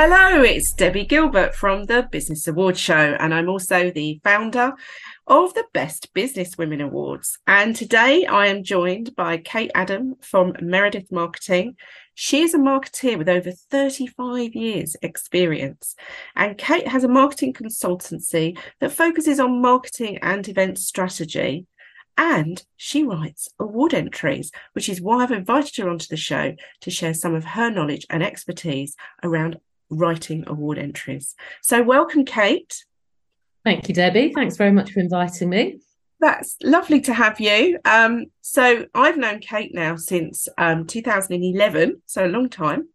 Hello, it's Debbie Gilbert from the Business Awards Show, and I'm also the founder of the Best Business Women Awards. And today I am joined by Kate Adam from Meredith Marketing. She is a marketeer with over 35 years' experience. And Kate has a marketing consultancy that focuses on marketing and event strategy. And she writes award entries, which is why I've invited her onto the show to share some of her knowledge and expertise around writing award entries. So, welcome, Kate. Thank you, Debbie. Thanks very much for inviting me. That's lovely to have you. Um, so, I've known Kate now since um, 2011, so a long time.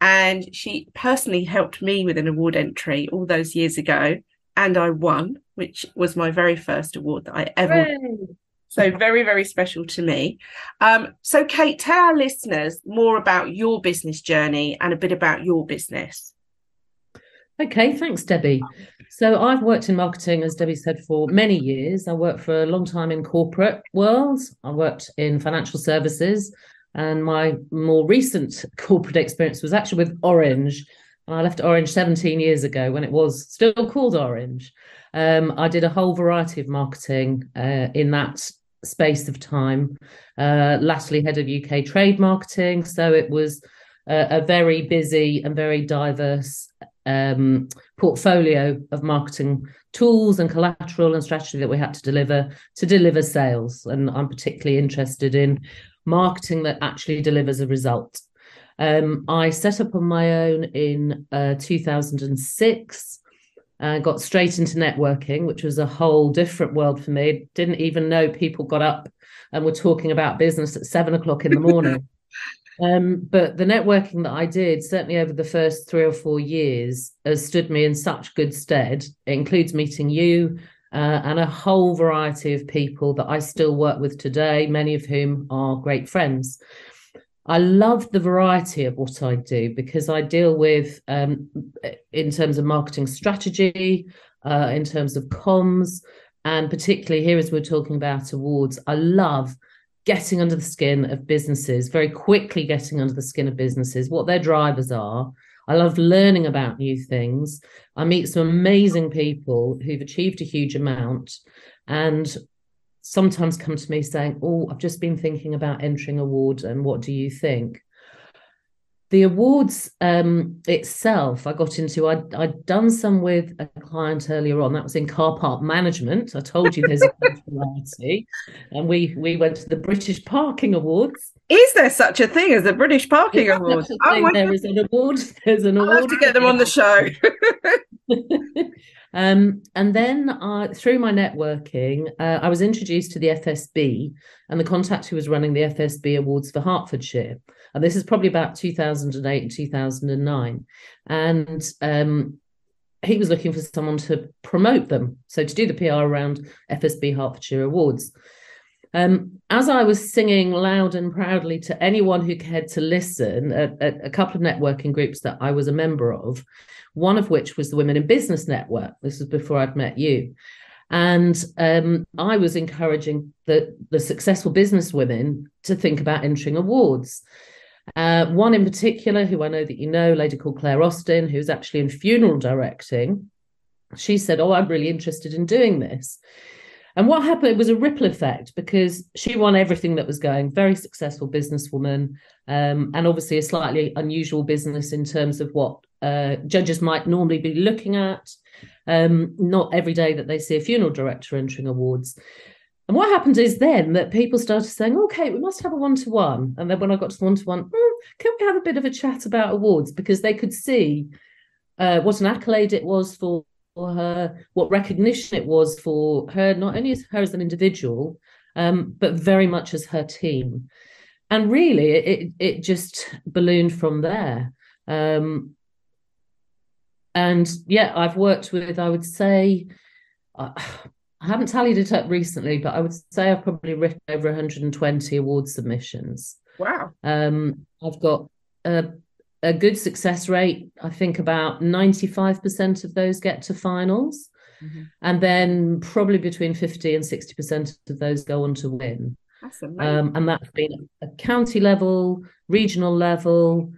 And she personally helped me with an award entry all those years ago. And I won, which was my very first award that I ever. So very, very special to me. Um, so Kate, tell our listeners more about your business journey and a bit about your business. Okay, thanks, Debbie. So I've worked in marketing, as Debbie said, for many years. I worked for a long time in corporate world. I worked in financial services, and my more recent corporate experience was actually with Orange. I left Orange 17 years ago when it was still called Orange. Um, I did a whole variety of marketing uh, in that space of time. Uh, lastly, head of UK trade marketing. So it was a, a very busy and very diverse um, portfolio of marketing tools and collateral and strategy that we had to deliver to deliver sales. And I'm particularly interested in marketing that actually delivers a result. Um, I set up on my own in uh, 2006 and got straight into networking, which was a whole different world for me. Didn't even know people got up and were talking about business at seven o'clock in the morning. um, but the networking that I did, certainly over the first three or four years, has stood me in such good stead. It includes meeting you uh, and a whole variety of people that I still work with today, many of whom are great friends. I love the variety of what I do because I deal with, um, in terms of marketing strategy, uh, in terms of comms, and particularly here as we're talking about awards, I love getting under the skin of businesses, very quickly getting under the skin of businesses, what their drivers are. I love learning about new things. I meet some amazing people who've achieved a huge amount. And sometimes come to me saying, Oh, I've just been thinking about entering a ward, and what do you think? The awards um, itself, I got into, I'd, I'd done some with a client earlier on. That was in car park management. I told you there's a variety. And we we went to the British Parking Awards. Is there such a thing as the British Parking Awards? Oh, there is an award. There's an I'll award. Have to get them on the show. Um, and then uh, through my networking, uh, I was introduced to the FSB and the contact who was running the FSB Awards for Hertfordshire. And this is probably about 2008 and 2009. And um, he was looking for someone to promote them. So to do the PR around FSB Hertfordshire Awards. Um, as I was singing loud and proudly to anyone who cared to listen at, at, a couple of networking groups that I was a member of, one of which was the Women in Business Network. This was before I'd met you. And um, I was encouraging the, the successful business women to think about entering awards. Uh, one in particular, who I know that you know, a lady called Claire Austin, who's actually in funeral directing, she said, Oh, I'm really interested in doing this. And what happened was a ripple effect because she won everything that was going, very successful businesswoman, um, and obviously a slightly unusual business in terms of what uh, judges might normally be looking at. Um, not every day that they see a funeral director entering awards. And what happened is then that people started saying, okay, we must have a one to one. And then when I got to one to one, can we have a bit of a chat about awards? Because they could see uh, what an accolade it was for for her, what recognition it was for her, not only as her as an individual, um, but very much as her team. And really, it it just ballooned from there. Um, and yeah, I've worked with, I would say, uh, I haven't tallied it up recently, but I would say I've probably written over 120 award submissions. Wow. Um, I've got a, a good success rate. I think about 95% of those get to finals. Mm-hmm. And then probably between 50 and 60% of those go on to win. That's amazing. Um, and that's been a county level, regional level,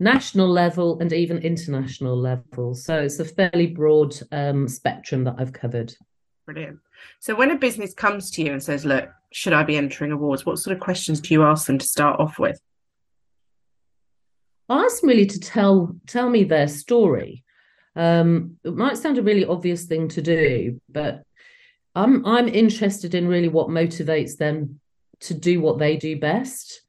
national level, and even international level. So it's a fairly broad um, spectrum that I've covered. Brilliant. So when a business comes to you and says, look, should I be entering awards? What sort of questions do you ask them to start off with? I ask them really to tell tell me their story. Um, it might sound a really obvious thing to do, but I'm I'm interested in really what motivates them to do what they do best,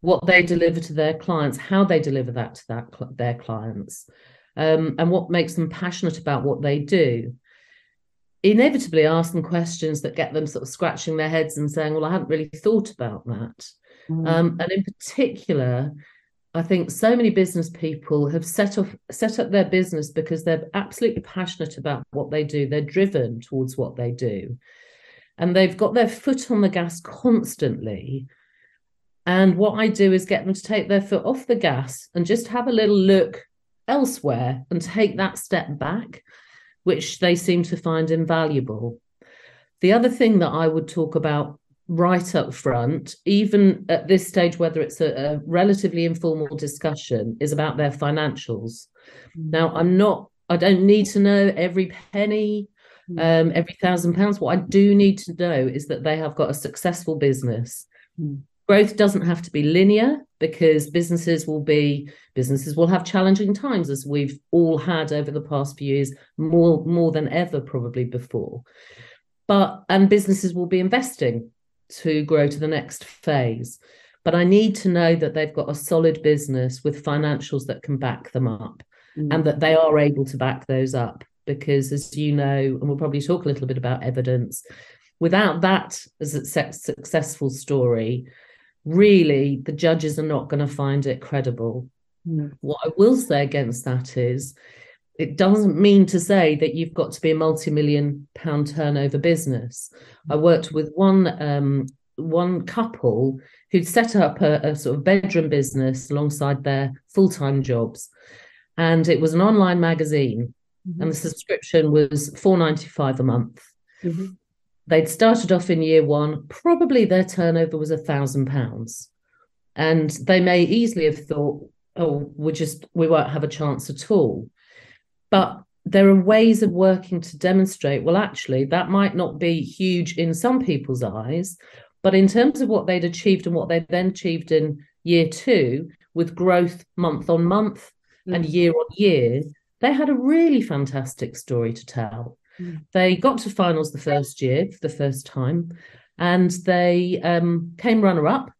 what they deliver to their clients, how they deliver that to that their clients, um, and what makes them passionate about what they do inevitably ask them questions that get them sort of scratching their heads and saying, Well, I hadn't really thought about that. Mm. Um, and in particular, I think so many business people have set off set up their business because they're absolutely passionate about what they do. They're driven towards what they do. And they've got their foot on the gas constantly. And what I do is get them to take their foot off the gas and just have a little look elsewhere and take that step back which they seem to find invaluable. The other thing that I would talk about right up front, even at this stage, whether it's a, a relatively informal discussion, is about their financials. Mm. Now, I'm not, I don't need to know every penny, mm. um, every thousand pounds. What I do need to know is that they have got a successful business. Growth doesn't have to be linear because businesses will be businesses will have challenging times as we've all had over the past few years more more than ever probably before but and businesses will be investing to grow to the next phase but i need to know that they've got a solid business with financials that can back them up mm. and that they are able to back those up because as you know and we'll probably talk a little bit about evidence without that as a successful story really the judges are not going to find it credible. Mm. What I will say against that is it doesn't mean to say that you've got to be a multi-million pound turnover business. Mm. I worked with one um, one couple who'd set up a, a sort of bedroom business alongside their full-time jobs. And it was an online magazine. Mm-hmm. And the subscription was 4.95 a month. Mm-hmm. They'd started off in year one, probably their turnover was a thousand pounds. And they may easily have thought, oh, we just we won't have a chance at all. But there are ways of working to demonstrate, well, actually, that might not be huge in some people's eyes, but in terms of what they'd achieved and what they then achieved in year two, with growth month on month mm. and year on year, they had a really fantastic story to tell. Mm. They got to finals the first year for the first time, and they um, came runner up.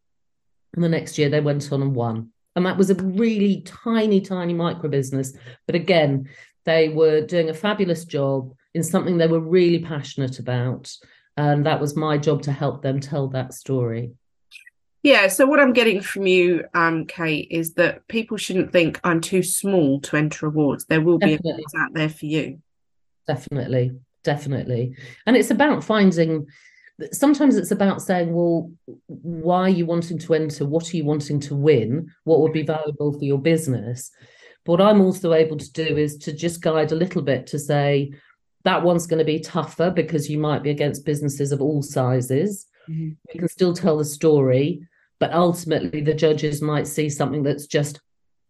And the next year they went on and won. And that was a really tiny, tiny micro business. But again, they were doing a fabulous job in something they were really passionate about. And that was my job to help them tell that story. Yeah. So what I'm getting from you, um, Kate, is that people shouldn't think I'm too small to enter awards. There will be awards out there for you definitely definitely. And it's about finding sometimes it's about saying well why are you wanting to enter? What are you wanting to win? What would be valuable for your business? But what i'm also able to do is to just guide a little bit to say that one's going to be tougher because you might be against businesses of all sizes. Mm-hmm. you can still tell the story but ultimately the judges might see something that's just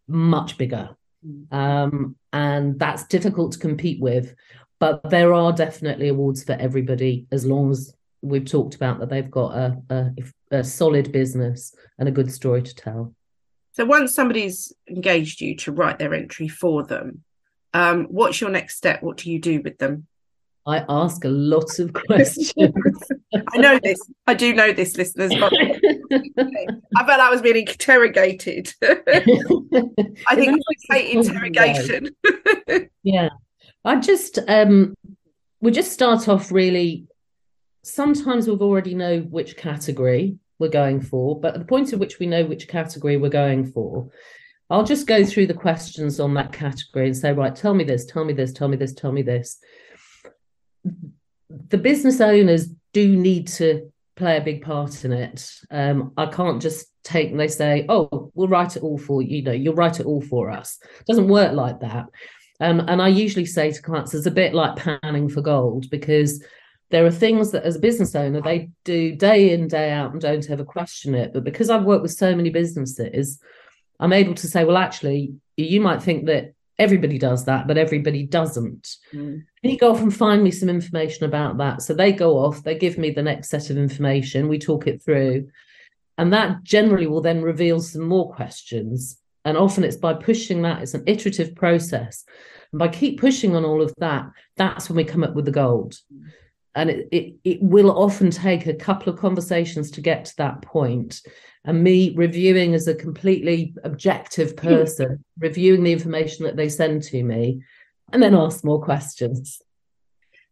much bigger. Mm-hmm. um, and that's difficult to compete with but there are definitely awards for everybody as long as we've talked about that they've got a, a, a solid business and a good story to tell. So once somebody's engaged you to write their entry for them, um, what's your next step? What do you do with them? I ask a lot of questions. I know this. I do know this, listeners. But I felt I was being interrogated. I think it's a interrogation. yeah. I just um we just start off really sometimes we've already know which category we're going for, but at the point at which we know which category we're going for, I'll just go through the questions on that category and say, right, tell me this, tell me this, tell me this, tell me this. The business owners do need to play a big part in it. Um, I can't just take and they say, oh, we'll write it all for you. Know, you'll write it all for us. It doesn't work like that. Um, and I usually say to clients, it's a bit like panning for gold because there are things that as a business owner they do day in day out and don't ever question it. But because i've worked with so many businesses i'm able to say well actually you might think that everybody does that but everybody doesn't. Mm. can you go off and find me some information about that. So they go off they give me the next set of information we talk it through. And that generally will then reveal some more questions and often it's by pushing that it's an iterative process. And by keep pushing on all of that that's when we come up with the gold. And it, it, it will often take a couple of conversations to get to that point. And me reviewing as a completely objective person reviewing the information that they send to me and then ask more questions.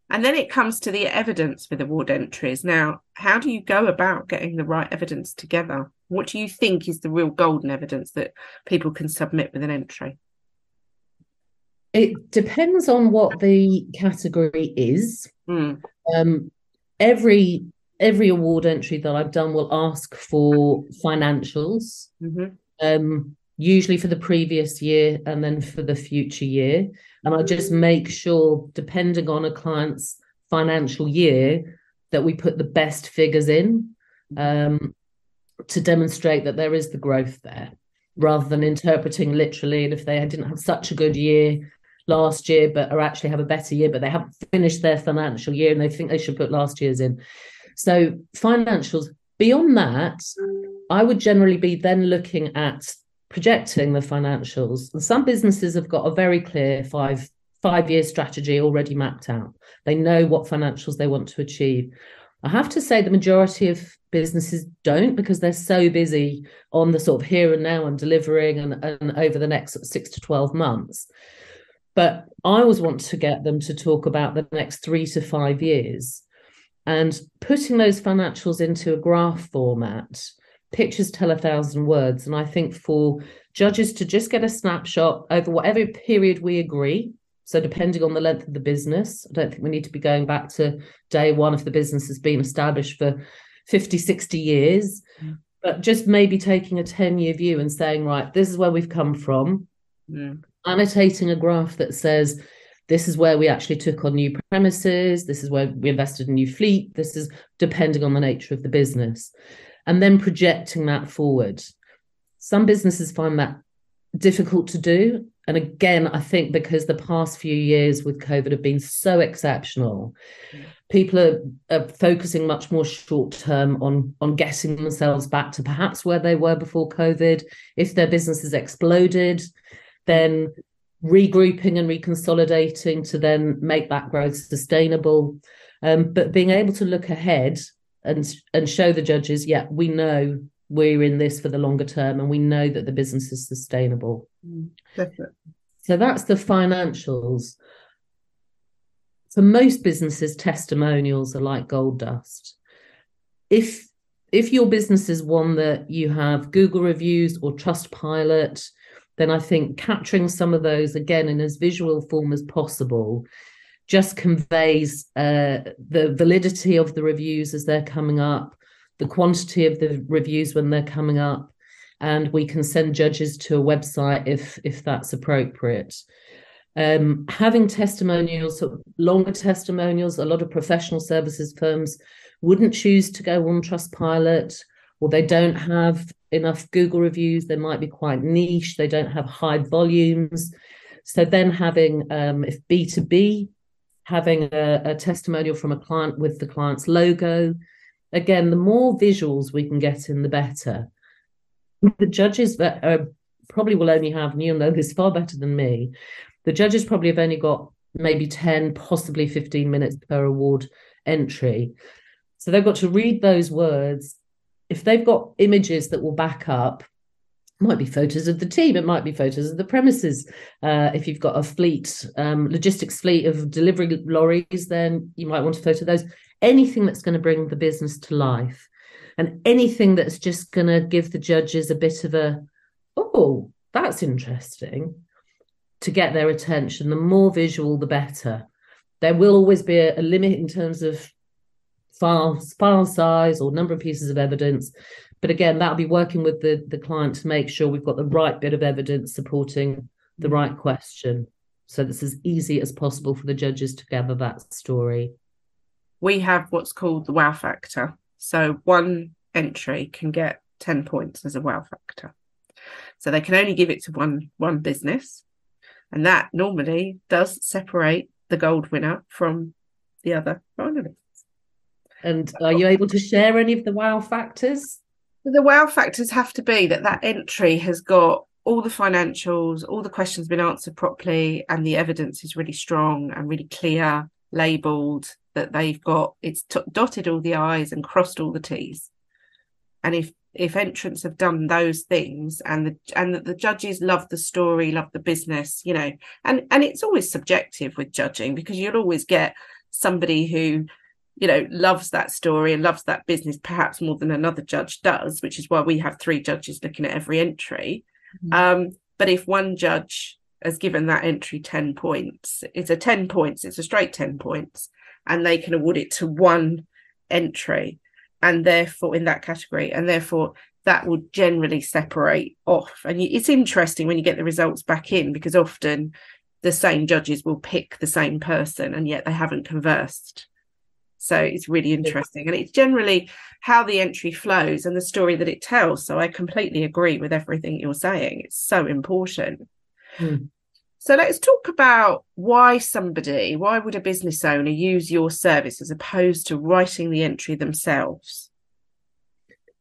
And then it comes to the evidence for the award entries. Now how do you go about getting the right evidence together what do you think is the real golden evidence that people can submit with an entry it depends on what the category is. Mm. Um, every every award entry that I've done will ask for financials, mm-hmm. um, usually for the previous year and then for the future year. And I just make sure, depending on a client's financial year, that we put the best figures in um, to demonstrate that there is the growth there, rather than interpreting literally. And if they didn't have such a good year, last year, but are actually have a better year, but they haven't finished their financial year and they think they should put last year's in. So financials. Beyond that, I would generally be then looking at projecting the financials. And some businesses have got a very clear five five year strategy already mapped out. They know what financials they want to achieve. I have to say the majority of businesses don't because they're so busy on the sort of here and now and delivering and, and over the next six to 12 months but I always want to get them to talk about the next three to five years and putting those financials into a graph format. Pictures tell a thousand words. And I think for judges to just get a snapshot over whatever period we agree. So, depending on the length of the business, I don't think we need to be going back to day one if the business has been established for 50, 60 years, mm. but just maybe taking a 10 year view and saying, right, this is where we've come from. Mm. Annotating a graph that says this is where we actually took on new premises. This is where we invested in new fleet. This is depending on the nature of the business. And then projecting that forward. Some businesses find that difficult to do and again i think because the past few years with covid have been so exceptional people are, are focusing much more short term on on getting themselves back to perhaps where they were before covid if their business has exploded then regrouping and reconsolidating to then make that growth sustainable. Um, but being able to look ahead and and show the judges, yeah, we know we're in this for the longer term, and we know that the business is sustainable. Mm, definitely. So that's the financials. For most businesses, testimonials are like gold dust. If if your business is one that you have Google reviews or Trustpilot, then I think capturing some of those again in as visual form as possible just conveys uh, the validity of the reviews as they're coming up, the quantity of the reviews when they're coming up, and we can send judges to a website if if that's appropriate. Um, having testimonials, longer testimonials, a lot of professional services firms wouldn't choose to go on Trustpilot or they don't have enough Google reviews. They might be quite niche. They don't have high volumes. So then having, um, if B2B, having a, a testimonial from a client with the client's logo, again, the more visuals we can get in, the better. The judges that are, probably will only have, and you'll know this far better than me, the judges probably have only got maybe 10, possibly 15 minutes per award entry. So they've got to read those words if they've got images that will back up might be photos of the team it might be photos of the premises uh, if you've got a fleet um, logistics fleet of delivery lorries then you might want a photo those anything that's going to bring the business to life and anything that's just going to give the judges a bit of a, oh, that's interesting to get their attention. The more visual, the better. There will always be a, a limit in terms of file, file size or number of pieces of evidence. But again, that'll be working with the, the client to make sure we've got the right bit of evidence supporting the right question. So that's as easy as possible for the judges to gather that story. We have what's called the wow factor. So one entry can get 10 points as a wow factor. So they can only give it to one one business. And that normally does separate the gold winner from the other finalists. And are you able to share any of the wow factors? The wow factors have to be that that entry has got all the financials, all the questions been answered properly, and the evidence is really strong and really clear, labelled that they've got it's t- dotted all the i's and crossed all the t's. And if if entrants have done those things and the and the, the judges love the story, love the business, you know, and and it's always subjective with judging because you'll always get somebody who you know loves that story and loves that business perhaps more than another judge does which is why we have three judges looking at every entry mm-hmm. um, but if one judge has given that entry 10 points it's a 10 points it's a straight 10 points and they can award it to one entry and therefore in that category and therefore that will generally separate off and it's interesting when you get the results back in because often the same judges will pick the same person and yet they haven't conversed so it's really interesting. And it's generally how the entry flows and the story that it tells. So I completely agree with everything you're saying. It's so important. Hmm. So let's talk about why somebody, why would a business owner use your service as opposed to writing the entry themselves?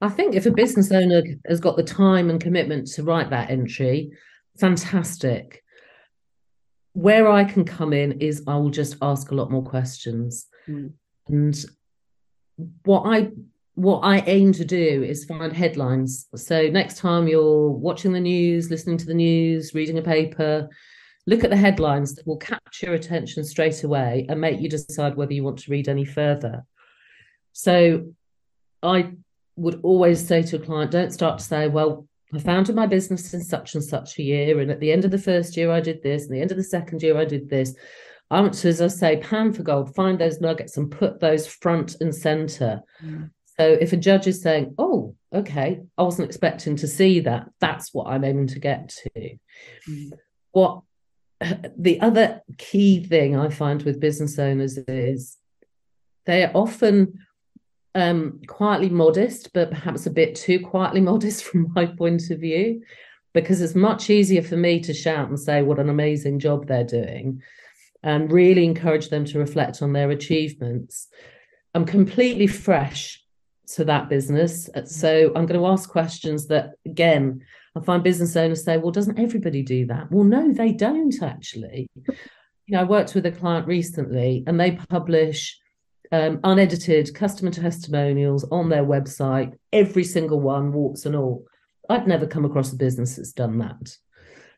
I think if a business owner has got the time and commitment to write that entry, fantastic. Where I can come in is I will just ask a lot more questions. Mm. And what I what I aim to do is find headlines. So next time you're watching the news, listening to the news, reading a paper, look at the headlines that will capture your attention straight away and make you decide whether you want to read any further. So I would always say to a client, don't start to say, well, I founded my business in such and such a year. And at the end of the first year, I did this. And the end of the second year, I did this. I want to, as I say, pan for gold, find those nuggets and put those front and center. Mm. So if a judge is saying, oh, okay, I wasn't expecting to see that, that's what I'm aiming to get to. Mm. What the other key thing I find with business owners is they're often um, quietly modest, but perhaps a bit too quietly modest from my point of view, because it's much easier for me to shout and say what an amazing job they're doing and really encourage them to reflect on their achievements. I'm completely fresh to that business. So I'm going to ask questions that, again, I find business owners say, well, doesn't everybody do that? Well, no, they don't actually. You know, I worked with a client recently and they publish um, unedited customer testimonials on their website, every single one, warts and all. I'd never come across a business that's done that.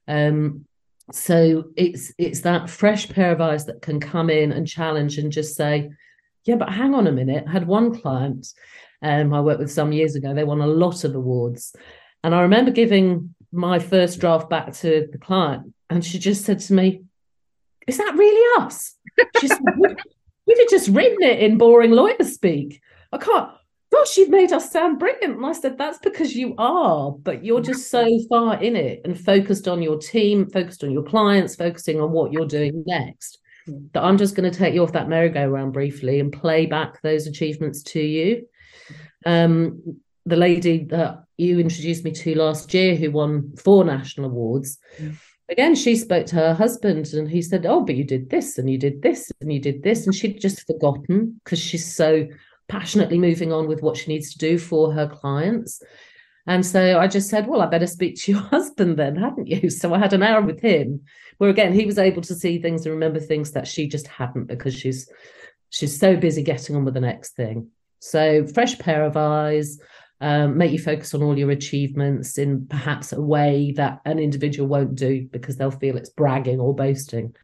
Um, so it's it's that fresh pair of eyes that can come in and challenge and just say yeah but hang on a minute i had one client um, i worked with some years ago they won a lot of awards and i remember giving my first draft back to the client and she just said to me is that really us she said we'd have just written it in boring lawyer speak i can't gosh, you've made us sound brilliant. And I said, that's because you are, but you're just so far in it and focused on your team, focused on your clients, focusing on what you're doing next. Hmm. That I'm just going to take you off that merry-go-round briefly and play back those achievements to you. Um, the lady that you introduced me to last year, who won four national awards, mm. again, she spoke to her husband and he said, Oh, but you did this and you did this and you did this. And she'd just forgotten because she's so passionately moving on with what she needs to do for her clients. And so I just said, Well, I better speak to your husband then, hadn't you? So I had an hour with him where again he was able to see things and remember things that she just hadn't because she's she's so busy getting on with the next thing. So fresh pair of eyes, um, make you focus on all your achievements in perhaps a way that an individual won't do because they'll feel it's bragging or boasting.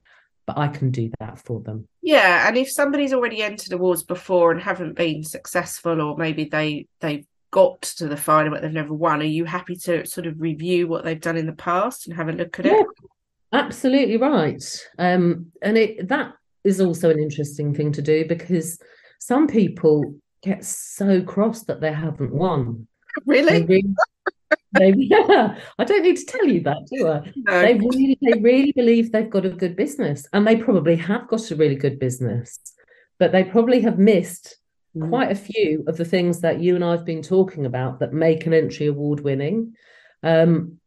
but I can do that for them. Yeah, and if somebody's already entered awards before and haven't been successful, or maybe they they've got to the final but they've never won, are you happy to sort of review what they've done in the past and have a look at yeah, it? Absolutely right. Um, and it that is also an interesting thing to do because some people get so cross that they haven't won. Really? They really, they, yeah, I don't need to tell you that, do I? No. They really, they really believe they've got a good business, and they probably have got a really good business, but they probably have missed mm. quite a few of the things that you and I've been talking about that make an entry award winning. Um,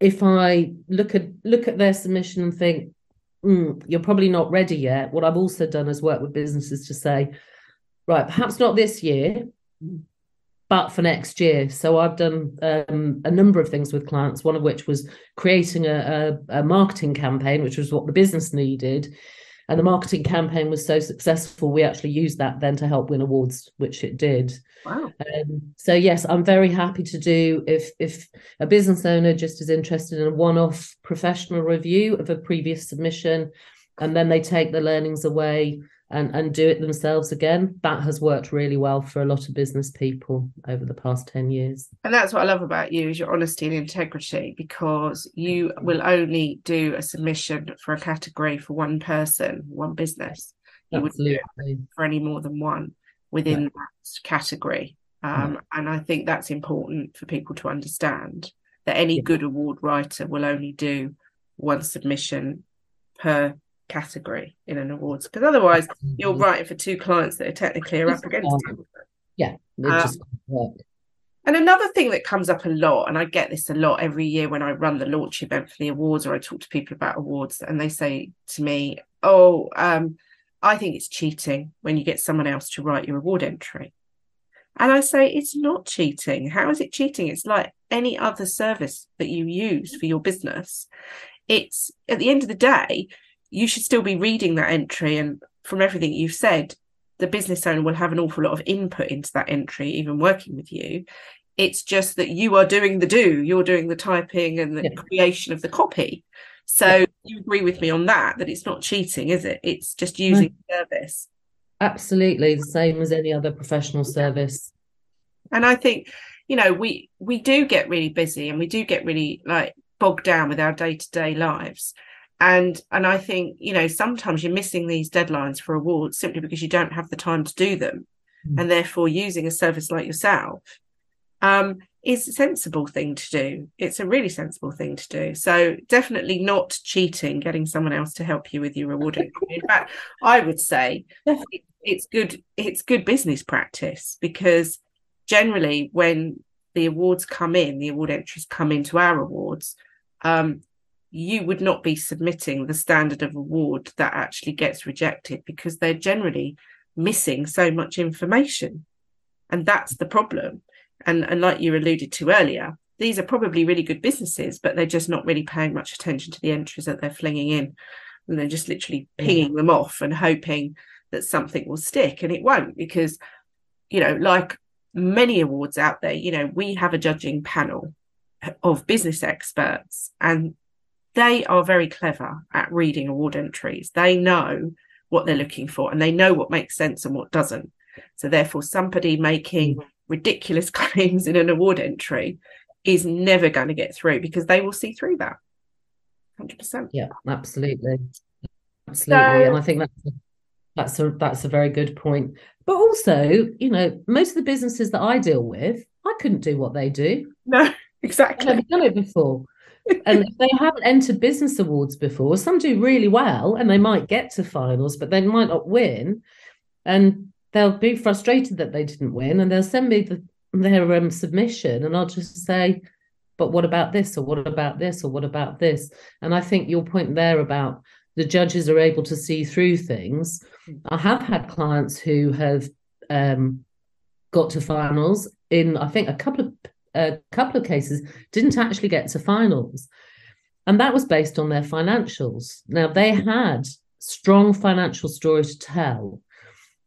if I look at look at their submission and think, mm, you're probably not ready yet. What I've also done is work with businesses to say, right, perhaps not this year, but for next year. So I've done um, a number of things with clients, one of which was creating a, a, a, marketing campaign, which was what the business needed. And the marketing campaign was so successful, we actually used that then to help win awards, which it did. Wow. Um, so yes, I'm very happy to do if if a business owner just is interested in a one-off professional review of a previous submission, and then they take the learnings away and and do it themselves again that has worked really well for a lot of business people over the past 10 years and that's what i love about you is your honesty and integrity because you will only do a submission for a category for one person one business you Absolutely. wouldn't for any more than one within yeah. that category um, yeah. and i think that's important for people to understand that any yeah. good award writer will only do one submission per category in an awards because otherwise you're writing for two clients that are technically are up against. Yeah, um, and another thing that comes up a lot, and I get this a lot every year when I run the launch event for the awards or I talk to people about awards, and they say to me, "Oh, um, I think it's cheating when you get someone else to write your award entry." And I say, it's not cheating. How is it cheating? It's like any other service that you use for your business. It's at the end of the day, you should still be reading that entry. And from everything you've said, the business owner will have an awful lot of input into that entry, even working with you. It's just that you are doing the do, you're doing the typing and the yeah. creation of the copy. So yeah. you agree with me on that, that it's not cheating, is it? It's just mm. using no. service. Absolutely. The same as any other professional service. And I think, you know, we we do get really busy and we do get really like bogged down with our day-to-day lives and and i think you know sometimes you're missing these deadlines for awards simply because you don't have the time to do them mm. and therefore using a service like yourself um, is a sensible thing to do. It's a really sensible thing to do. So definitely not cheating getting someone else to help you with your rewarding. In fact i would say it's good it's good business practice because generally when the awards come in the award entries come into our awards um, you would not be submitting the standard of award that actually gets rejected because they're generally missing so much information. And that's the problem. And, and like you alluded to earlier, these are probably really good businesses, but they're just not really paying much attention to the entries that they're flinging in. And they're just literally pinging yeah. them off and hoping that something will stick. And it won't because, you know, like many awards out there, you know, we have a judging panel of business experts and they are very clever at reading award entries. They know what they're looking for and they know what makes sense and what doesn't. So, therefore, somebody making mm-hmm. ridiculous claims in an award entry is never going to get through because they will see through that. 100%. Yeah, absolutely. Absolutely. So, and I think that's a, that's a that's a very good point. But also, you know, most of the businesses that I deal with, I couldn't do what they do. No, exactly. I've never done it before and if they haven't entered business awards before, some do really well and they might get to finals, but they might not win. And they'll be frustrated that they didn't win and they'll send me the, their um, submission and I'll just say, but what about this or what about this or what about this? And I think your point there about the judges are able to see through things. I have had clients who have um, got to finals in, I think, a couple of a couple of cases didn't actually get to finals. And that was based on their financials. Now, they had strong financial story to tell,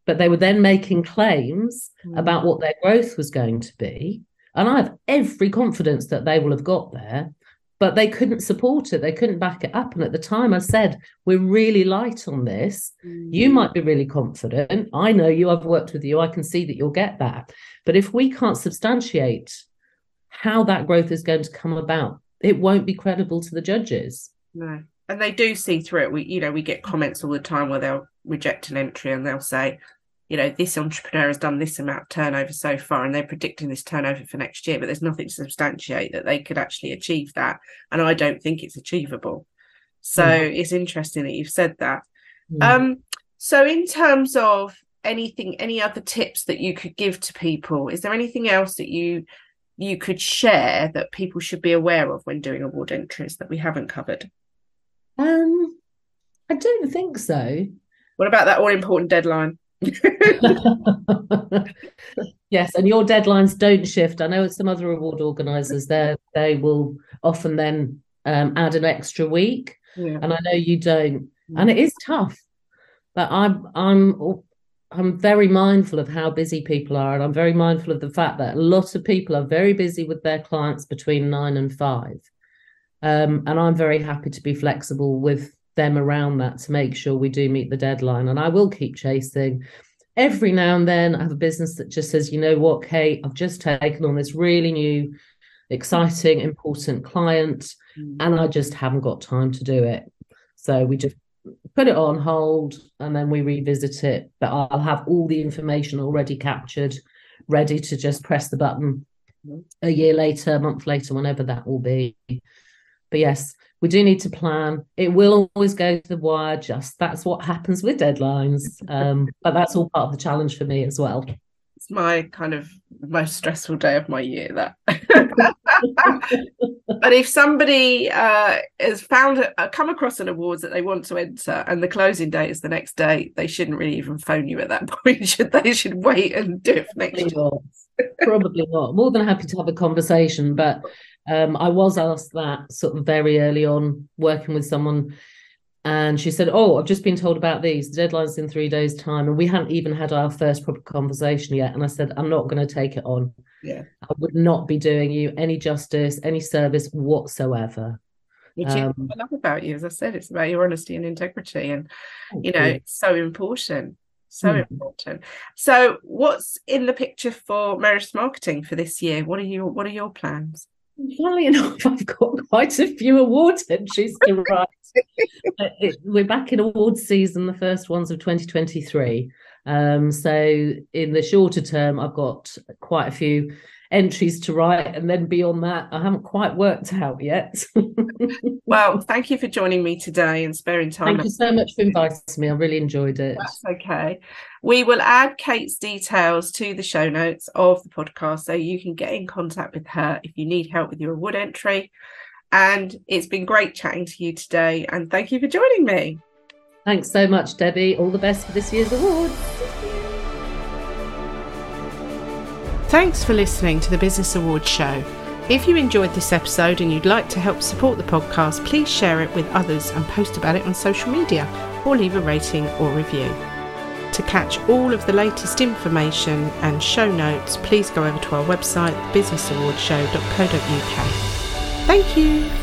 but they were then making claims mm. about what their growth was going to be. And I have every confidence that they will have got there. but they couldn't support it. They couldn't back it up. And at the time, I said, We're really light on this. Mm. You might be really confident. I know you, I've worked with you. I can see that you'll get that. But if we can't substantiate how that growth is going to come about, it won't be credible to the judges. No. And they do see through it. We, you know, we get comments all the time where they'll reject an entry and they'll say, you know, this entrepreneur has done this amount of turnover so far and they're predicting this turnover for next year, but there's nothing to substantiate that they could actually achieve that. And I don't think it's achievable. So mm. it's interesting that you've said that. Mm. Um, so in terms of anything, any other tips that you could give to people, is there anything else that you you could share that people should be aware of when doing award entries that we haven't covered? Um, I don't think so. What about that all important deadline? yes, and your deadlines don't shift. I know some other award organisers there they will often then um, add an extra week, yeah. and I know you don't, and it is tough. But I'm I'm I'm very mindful of how busy people are, and I'm very mindful of the fact that a lot of people are very busy with their clients between nine and five. Um, and I'm very happy to be flexible with them around that to make sure we do meet the deadline. And I will keep chasing. Every now and then, I have a business that just says, you know what, Kate, I've just taken on this really new, exciting, important client, mm. and I just haven't got time to do it. So we just put it on hold and then we revisit it. But I'll have all the information already captured, ready to just press the button a year later, a month later, whenever that will be. But yes, we do need to plan. It will always go to the wire. Just that's what happens with deadlines. Um, but that's all part of the challenge for me as well. It's my kind of most stressful day of my year. That. but if somebody uh, has found uh, come across an awards that they want to enter, and the closing date is the next day, they shouldn't really even phone you at that point. Should they? Should wait and do it next year. Probably not. More than happy to have a conversation, but um, I was asked that sort of very early on, working with someone, and she said, "Oh, I've just been told about these. The deadline's in three days' time, and we hadn't even had our first proper conversation yet." And I said, "I'm not going to take it on. Yeah, I would not be doing you any justice, any service whatsoever." Which um, I love about you, as I said, it's about your honesty and integrity, and you know, you. it's so important so mm. important so what's in the picture for Meredith marketing for this year what are you what are your plans Funnily enough, I've got quite a few award entries to write. we're back in awards season, the first ones of 2023. Um, so in the shorter term, I've got quite a few entries to write, and then beyond that, I haven't quite worked out yet. well, thank you for joining me today and sparing time. Thank you so much for inviting me. I really enjoyed it. That's okay. We will add Kate's details to the show notes of the podcast so you can get in contact with her if you need help with your award entry. And it's been great chatting to you today. And thank you for joining me. Thanks so much, Debbie. All the best for this year's awards. Thanks for listening to the Business Awards Show. If you enjoyed this episode and you'd like to help support the podcast, please share it with others and post about it on social media or leave a rating or review. To catch all of the latest information and show notes, please go over to our website, businessawardshow.co.uk. Thank you.